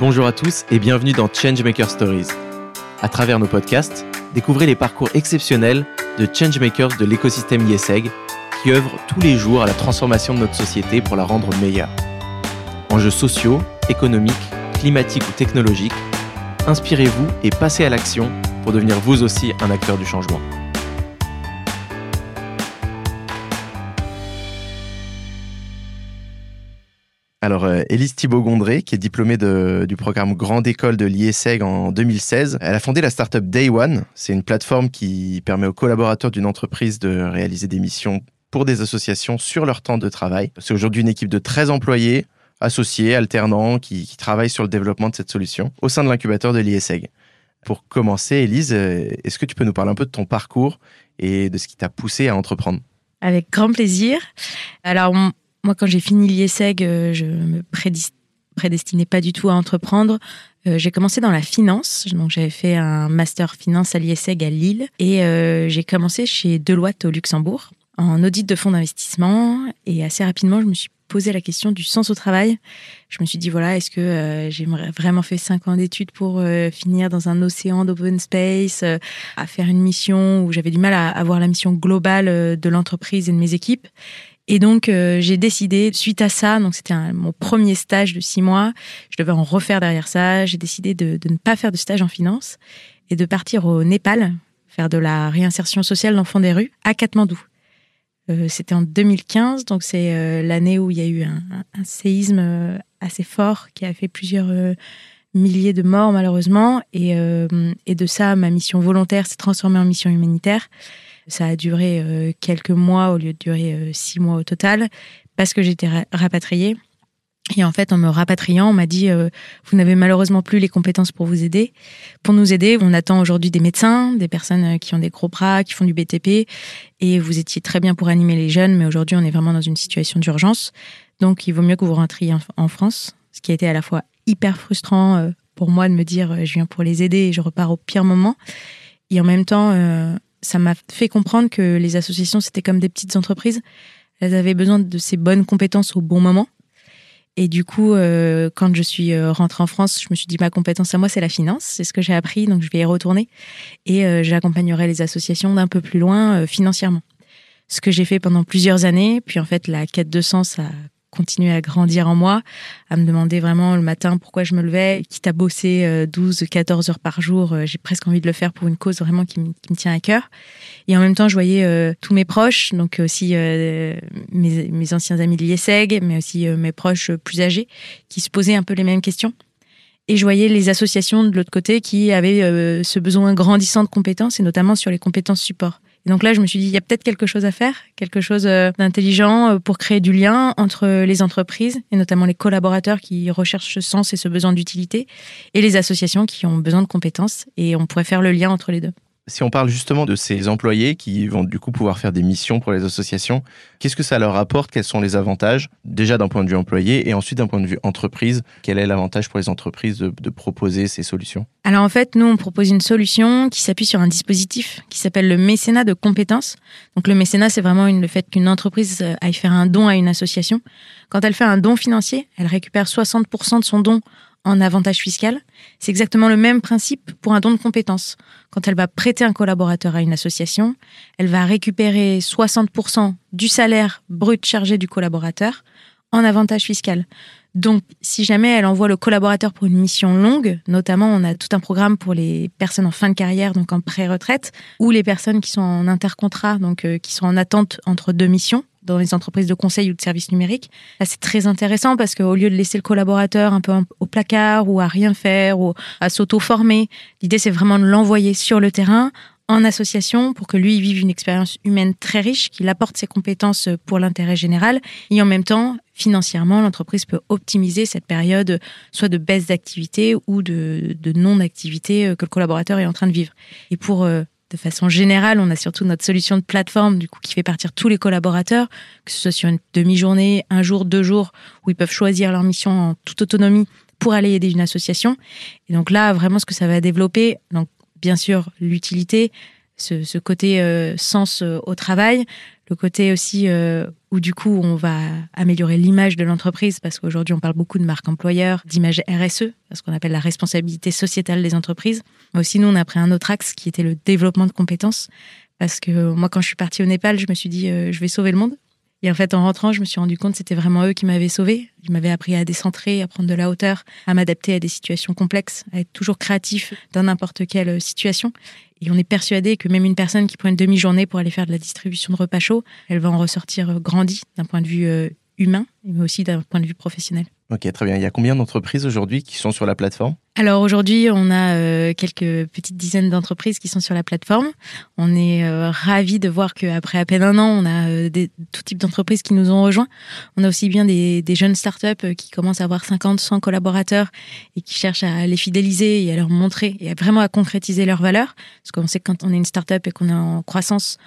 Bonjour à tous et bienvenue dans Changemaker Stories. À travers nos podcasts, découvrez les parcours exceptionnels de changemakers de l'écosystème ISEG qui œuvrent tous les jours à la transformation de notre société pour la rendre meilleure. Enjeux sociaux, économiques, climatiques ou technologiques, inspirez-vous et passez à l'action pour devenir vous aussi un acteur du changement. Alors, euh, Élise Thibault-Gondré, qui est diplômée du programme Grande École de l'IESEG en 2016, elle a fondé la startup Day One. C'est une plateforme qui permet aux collaborateurs d'une entreprise de réaliser des missions pour des associations sur leur temps de travail. C'est aujourd'hui une équipe de 13 employés, associés, alternants, qui, travaillent sur le développement de cette solution au sein de l'incubateur de l'IESEG. Pour commencer, Élise, euh, est-ce que tu peux nous parler un peu de ton parcours et de ce qui t'a poussé à entreprendre? Avec grand plaisir. Alors, moi, quand j'ai fini l'IESEG, euh, je me prédestinais pas du tout à entreprendre. Euh, j'ai commencé dans la finance, donc j'avais fait un master finance à l'IESEG à Lille et euh, j'ai commencé chez Deloitte au Luxembourg en audit de fonds d'investissement et assez rapidement je me suis posé la question du sens au travail. Je me suis dit voilà est-ce que j'ai vraiment fait cinq ans d'études pour finir dans un océan d'open space, à faire une mission où j'avais du mal à avoir la mission globale de l'entreprise et de mes équipes? Et donc, euh, j'ai décidé, suite à ça, donc c'était mon premier stage de six mois, je devais en refaire derrière ça, j'ai décidé de, ne pas faire de stage en finance et de partir au Népal, faire de la réinsertion sociale d'enfants des rues à Katmandou. Euh, c'était en 2015, donc c'est euh, l'année où il y a eu un, séisme assez fort qui a fait plusieurs milliers de morts malheureusement. Et, et de ça, ma mission volontaire s'est transformée en mission humanitaire. Ça a duré euh, quelques mois au lieu de durer euh, six mois au total parce que j'étais rapatriée. Et en fait, en me rapatriant, on m'a dit euh, vous n'avez malheureusement plus les compétences pour vous aider. Pour nous aider, on attend aujourd'hui des médecins, des personnes qui ont des gros bras, qui font du BTP. Et vous étiez très bien pour animer les jeunes, mais aujourd'hui, on est vraiment dans une situation d'urgence. Donc, il vaut mieux que vous rentriez en, France, ce qui a été à la fois hyper frustrant pour moi de me dire je viens pour les aider et je repars au pire moment. Et en même temps, ça m'a fait comprendre que les associations, c'était comme des petites entreprises. Elles avaient besoin de ces bonnes compétences au bon moment. Et du coup, euh, quand je suis euh, rentrée en France, je me suis dit, ma compétence à moi, c'est la finance. C'est ce que j'ai appris, donc je vais y retourner. Et euh, j'accompagnerai les associations d'un peu plus loin financièrement. Ce que j'ai fait pendant plusieurs années. Puis en fait, la quête de sens a continuer à grandir en moi, à me demander vraiment le matin pourquoi je me levais, quitte à bosser 12, euh, 14 heures par jour, euh, j'ai presque envie de le faire pour une cause vraiment qui, me, tient à cœur. Et en même temps, je voyais euh, tous mes proches, donc aussi mes, anciens amis de l'IESEG, mais aussi mes proches plus âgés, qui se posaient un peu les mêmes questions. Et je voyais les associations de l'autre côté qui avaient ce besoin grandissant de compétences, et notamment sur les compétences support. Donc là, je me suis dit, il y a peut-être quelque chose à faire, quelque chose euh, d'intelligent euh, pour créer du lien entre les entreprises, et notamment les collaborateurs qui recherchent ce sens et ce besoin d'utilité, et les associations qui ont besoin de compétences. Et on pourrait faire le lien entre les deux. Si on parle justement de ces employés qui vont du coup pouvoir faire des missions pour les associations, qu'est-ce que ça leur apporte? Quels sont les avantages? Déjà d'un point de vue employé et ensuite d'un point de vue entreprise, quel est l'avantage pour les entreprises de, proposer ces solutions? Alors en fait, nous, on propose une solution qui s'appuie sur un dispositif qui s'appelle le mécénat de compétences. Donc le mécénat, c'est vraiment le fait qu'une entreprise aille faire un don à une association. Quand elle fait un don financier, elle récupère 60% de son don en avantage fiscal. C'est exactement le même principe pour un don de compétences. Quand elle va prêter un collaborateur à une association, elle va récupérer 60% du salaire brut chargé du collaborateur en avantage fiscal. Donc, si jamais elle envoie le collaborateur pour une mission longue, notamment on a tout un programme pour les personnes en fin de carrière, donc en pré-retraite, ou les personnes qui sont en intercontrat, donc euh, qui sont en attente entre deux missions, dans les entreprises de conseil ou de services numériques. C'est très intéressant parce qu'au lieu de laisser le collaborateur un peu au placard ou à rien faire ou à s'auto-former, l'idée, c'est vraiment de l'envoyer sur le terrain en association pour que lui vive une expérience humaine très riche, qu'il apporte ses compétences pour l'intérêt général et en même temps, financièrement, l'entreprise peut optimiser cette période soit de baisse d'activité ou de, de non-activité que le collaborateur est en train de vivre. Et pour euh, de façon générale, on a surtout notre solution de plateforme du coup qui fait partir tous les collaborateurs, que ce soit sur une demi-journée, un jour, deux jours, où ils peuvent choisir leur mission en toute autonomie pour aller aider une association. Et donc là, vraiment, ce que ça va développer, donc bien sûr l'utilité, ce, côté euh, sens euh, au travail, le côté aussi euh, où du coup on va améliorer l'image de l'entreprise parce qu'aujourd'hui on parle beaucoup de marque employeur, d'image RSE, ce qu'on appelle la responsabilité sociétale des entreprises. Mais aussi nous on a pris un autre axe qui était le développement de compétences parce que moi quand je suis partie au Népal, je me suis dit euh, je vais sauver le monde. Et en fait, en rentrant, je me suis rendu compte que c'était vraiment eux qui m'avaient sauvé. Ils m'avaient appris à décentrer, à prendre de la hauteur, à m'adapter à des situations complexes, à être toujours créatif dans n'importe quelle euh, situation. Et on est persuadé que même une personne qui prend une demi-journée pour aller faire de la distribution de repas chauds, elle va en ressortir euh, grandie d'un point de vue euh, humain, mais aussi d'un point de vue professionnel. Ok, très bien. Il y a combien d'entreprises aujourd'hui qui sont sur la plateforme? Alors aujourd'hui, on a euh, quelques petites dizaines d'entreprises qui sont sur la plateforme. On est ravis de voir qu'après à peine un an, on a des, tout type d'entreprises qui nous ont rejoints. On a aussi bien des, des jeunes startups qui commencent à avoir 50, 100 collaborateurs et qui cherchent à les fidéliser et à leur montrer et à vraiment à concrétiser leurs valeurs. Parce qu'on sait que quand on est une startup et qu'on est en croissance,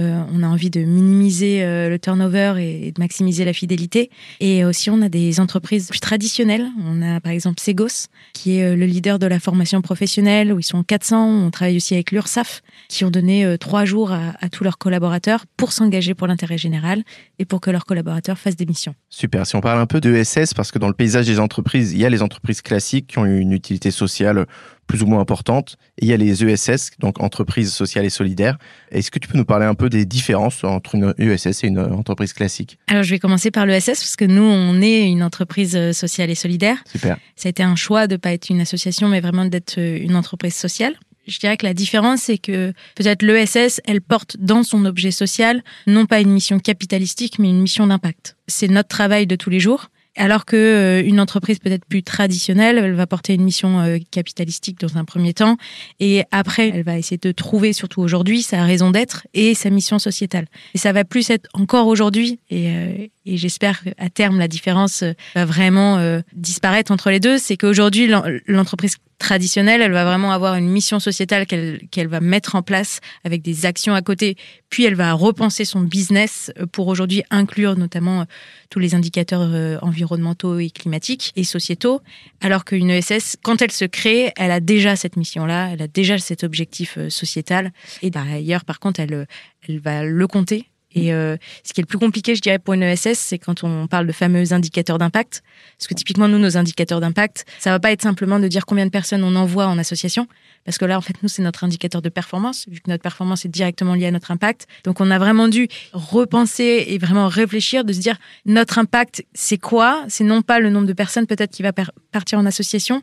euh, on a envie de minimiser euh, le turnover et, de maximiser la fidélité. Et aussi, on a des entreprises plus traditionnelles. On a par exemple Segos, qui est euh, le leader de la formation professionnelle, où ils sont 400. On travaille aussi avec l'URSAF, qui ont donné trois jours à, à tous leurs collaborateurs pour s'engager pour l'intérêt général et pour que leurs collaborateurs fassent des missions. Super. Si on parle un peu de SS, parce que dans le paysage des entreprises, il y a les entreprises classiques qui ont une utilité sociale plus ou moins importantes. Et il y a les ESS, donc entreprises sociales et solidaires. Est-ce que tu peux nous parler un peu des différences entre une ESS et une entreprise classique? Alors, je vais commencer par l'ESS parce que nous, on est une entreprise euh, sociale et solidaire. Super. Ça a été un choix de ne pas être une association, mais vraiment d'être euh, une entreprise sociale. Je dirais que la différence, c'est que peut-être l'ESS, elle porte dans son objet social non pas une mission capitalistique, mais une mission d'impact. C'est notre travail de tous les jours. Alors que euh, une entreprise peut-être plus traditionnelle, elle va porter une mission euh, capitalistique dans un premier temps, et après, elle va essayer de trouver, surtout aujourd'hui, sa raison d'être et sa mission sociétale. Et ça va plus être encore aujourd'hui, et, euh, et j'espère qu'à terme, la différence va vraiment disparaître entre les deux, c'est qu'aujourd'hui, l'entreprise traditionnelle, elle va vraiment avoir une mission sociétale qu'elle va mettre en place avec des actions à côté, puis elle va repenser son business pour aujourd'hui inclure notamment tous les indicateurs environnementaux et climatiques et sociétaux, alors qu'une ESS, quand elle se crée, elle a déjà cette mission-là, elle a déjà cet objectif euh, sociétal. Et d'ailleurs, par contre, elle, elle va le compter et euh, ce qui est le plus compliqué, je dirais, pour une ESS, c'est quand on parle de fameux indicateurs d'impact. Parce que typiquement, nous, nos indicateurs d'impact, ça va pas être simplement de dire combien de personnes on envoie en association. Parce que là, en fait, nous, c'est notre indicateur de performance, vu que notre performance est directement liée à notre impact. Donc, on a vraiment dû repenser et vraiment réfléchir, de se dire, notre impact, c'est quoi? C'est non pas le nombre de personnes peut-être qui va partir en association,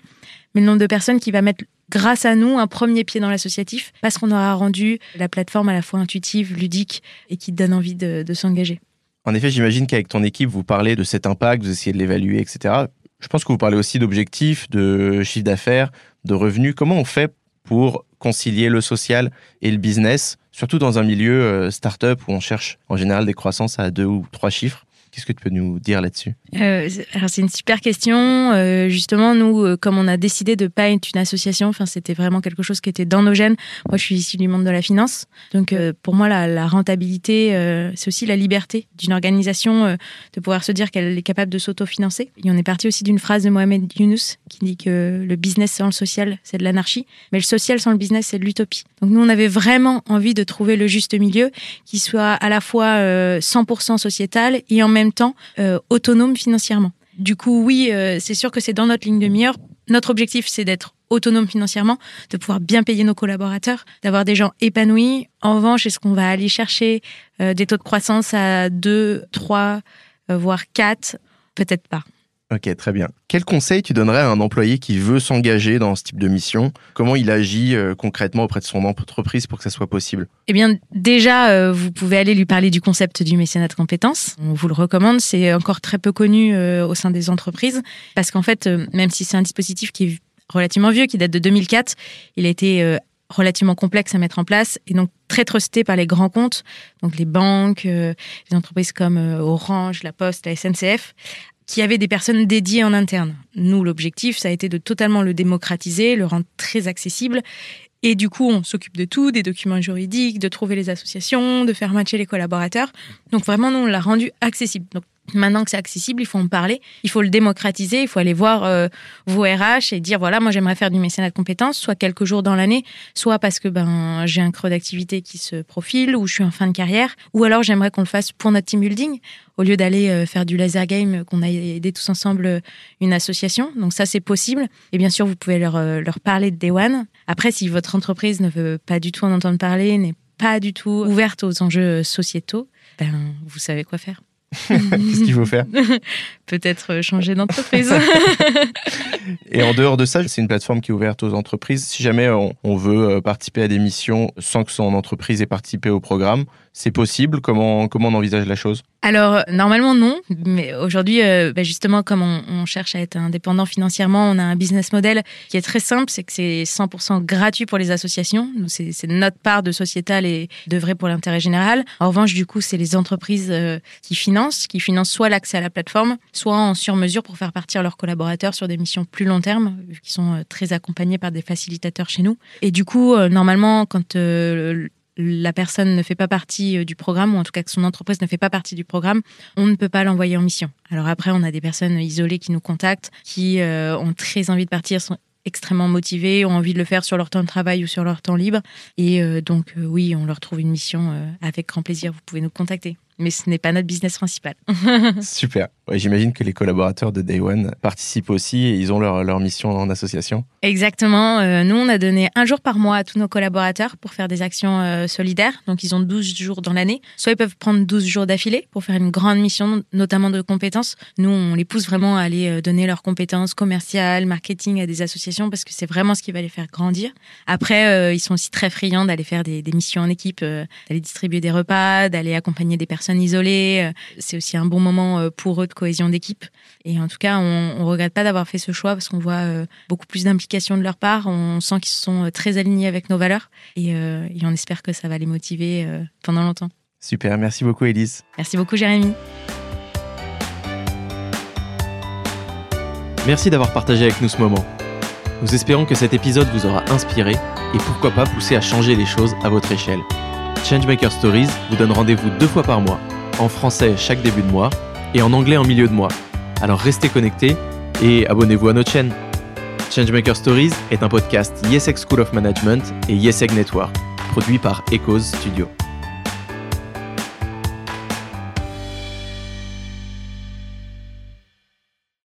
mais le nombre de personnes qui va mettre grâce à nous, un premier pied dans l'associatif, parce qu'on aura rendu la plateforme à la fois intuitive, ludique et qui donne envie de, s'engager. En effet, j'imagine qu'avec ton équipe, vous parlez de cet impact, vous essayez de l'évaluer, etc. Je pense que vous parlez aussi d'objectifs, de chiffre d'affaires, de revenus. Comment on fait pour concilier le social et le business, surtout dans un milieu euh, start-up où on cherche en général des croissances à deux ou trois chiffres? Qu'est-ce que tu peux nous dire là-dessus? Euh, Alors c'est une super question. Euh, justement, nous, euh, comme on a décidé de pas être une association, enfin c'était vraiment quelque chose qui était dans nos gènes. Moi, je suis issue du monde de la finance, donc pour moi, la, rentabilité, c'est aussi la liberté d'une organisation de pouvoir se dire qu'elle est capable de s'autofinancer. Et on est parti aussi d'une phrase de Mohamed Younous qui dit que le business sans le social, c'est de l'anarchie, mais le social sans le business, c'est de l'utopie. Donc nous, on avait vraiment envie de trouver le juste milieu qui soit à la fois 100% sociétal et en même temps euh, autonome financièrement. Du coup, oui, euh, c'est sûr que c'est dans notre ligne de mire. Notre objectif, c'est d'être autonome financièrement, de pouvoir bien payer nos collaborateurs, d'avoir des gens épanouis. En revanche, est-ce qu'on va aller chercher euh, des taux de croissance à 2, 3, voire 4 Peut-être pas. Ok, très bien. Quel conseil tu donnerais à un employé qui veut s'engager dans ce type de mission? Comment il agit euh, concrètement auprès de son entreprise pour que ça soit possible? Eh bien, déjà, euh, vous pouvez aller lui parler du concept du mécénat de compétences. On vous le recommande. C'est encore très peu connu euh, au sein des entreprises parce qu'en fait, même si c'est un dispositif qui est relativement vieux, qui date de 2004, il a été relativement complexe à mettre en place et donc très trusté par les grands comptes, donc les banques, les entreprises comme Orange, La Poste, la SNCF, qui avait des personnes dédiées en interne. Nous, l'objectif, ça a été de totalement le démocratiser, le rendre très accessible. Et du coup, on s'occupe de tout, des documents juridiques, de trouver les associations, de faire matcher les collaborateurs. Donc vraiment, nous, on l'a rendu accessible. Maintenant que c'est accessible, il faut en parler, il faut le démocratiser, il faut aller voir euh, vos RH et dire voilà, moi j'aimerais faire du mécénat de compétences, soit quelques jours dans l'année, soit parce que ben j'ai un creux d'activité qui se profile ou je suis en fin de carrière, ou alors j'aimerais qu'on le fasse pour notre team building au lieu d'aller euh, faire du laser game, qu'on a aidé tous ensemble euh, une association. Donc ça c'est possible. Et bien sûr vous pouvez leur leur parler de Day One. Après si votre entreprise ne veut pas du tout en entendre parler, n'est pas du tout ouverte aux enjeux sociétaux, ben vous savez quoi faire. Qu'est-ce qu'il faut faire? Peut-être euh, changer d'entreprise. Et en dehors de ça, c'est une plateforme qui est ouverte aux entreprises. Si jamais on, veut euh, participer à des missions sans que son entreprise ait participé au programme, c'est possible? Comment, comment on envisage la chose? Alors, normalement, non. Mais aujourd'hui, euh, bah, justement, comme on, cherche à être indépendant financièrement, on a un business model qui est très simple c'est que c'est 100% gratuit pour les associations. C'est notre part de sociétal et de vrai pour l'intérêt général. En revanche, du coup, c'est les entreprises qui financent, qui financent soit l'accès à la plateforme, soit en sur-mesure pour faire partir leurs collaborateurs sur des missions plus long terme, vu qu'ils sont euh, très accompagnés par des facilitateurs chez nous. Et du coup, euh, normalement, quand euh, la personne ne fait pas partie du programme, ou en tout cas que son entreprise ne fait pas partie du programme, on ne peut pas l'envoyer en mission. Alors après, on a des personnes isolées qui nous contactent, qui ont très envie de partir, sont extrêmement motivées, ont envie de le faire sur leur temps de travail ou sur leur temps libre. Et donc, oui, on leur trouve une mission avec grand plaisir. Vous pouvez nous contacter mais ce n'est pas notre business principal. Super. J'imagine que les collaborateurs de Day One participent aussi et ils ont leur, leur mission en association. Exactement. Euh, nous, on a donné un jour par mois à tous nos collaborateurs pour faire des actions euh, solidaires. Donc, ils ont 12 jours dans l'année. Soit ils peuvent prendre 12 jours d'affilée pour faire une grande mission, notamment de compétences. Nous, on les pousse vraiment à aller euh, donner leurs compétences commerciales, marketing à des associations parce que c'est vraiment ce qui va les faire grandir. Après, ils sont aussi très friands d'aller faire des, des missions en équipe, d'aller distribuer des repas, d'aller accompagner des personnes isolées. C'est aussi un bon moment pour eux de cohésion d'équipe. Et en tout cas, on ne regrette pas d'avoir fait ce choix parce qu'on voit euh, beaucoup plus d'implication de leur part. On sent qu'ils sont euh, très alignés avec nos valeurs euh, et, on espère que ça va les motiver pendant longtemps. Super, merci beaucoup Elise. Merci beaucoup Jérémy. Merci d'avoir partagé avec nous ce moment. Nous espérons que cet épisode vous aura inspiré et pourquoi pas poussé à changer les choses à votre échelle. Changemaker Stories vous donne rendez-vous deux fois par mois, en français chaque début de mois et en anglais en milieu de mois. Alors restez connectés et abonnez-vous à notre chaîne. Changemaker Stories est un podcast YesEg School of Management et YesEg Network, produit par Echoes Studio.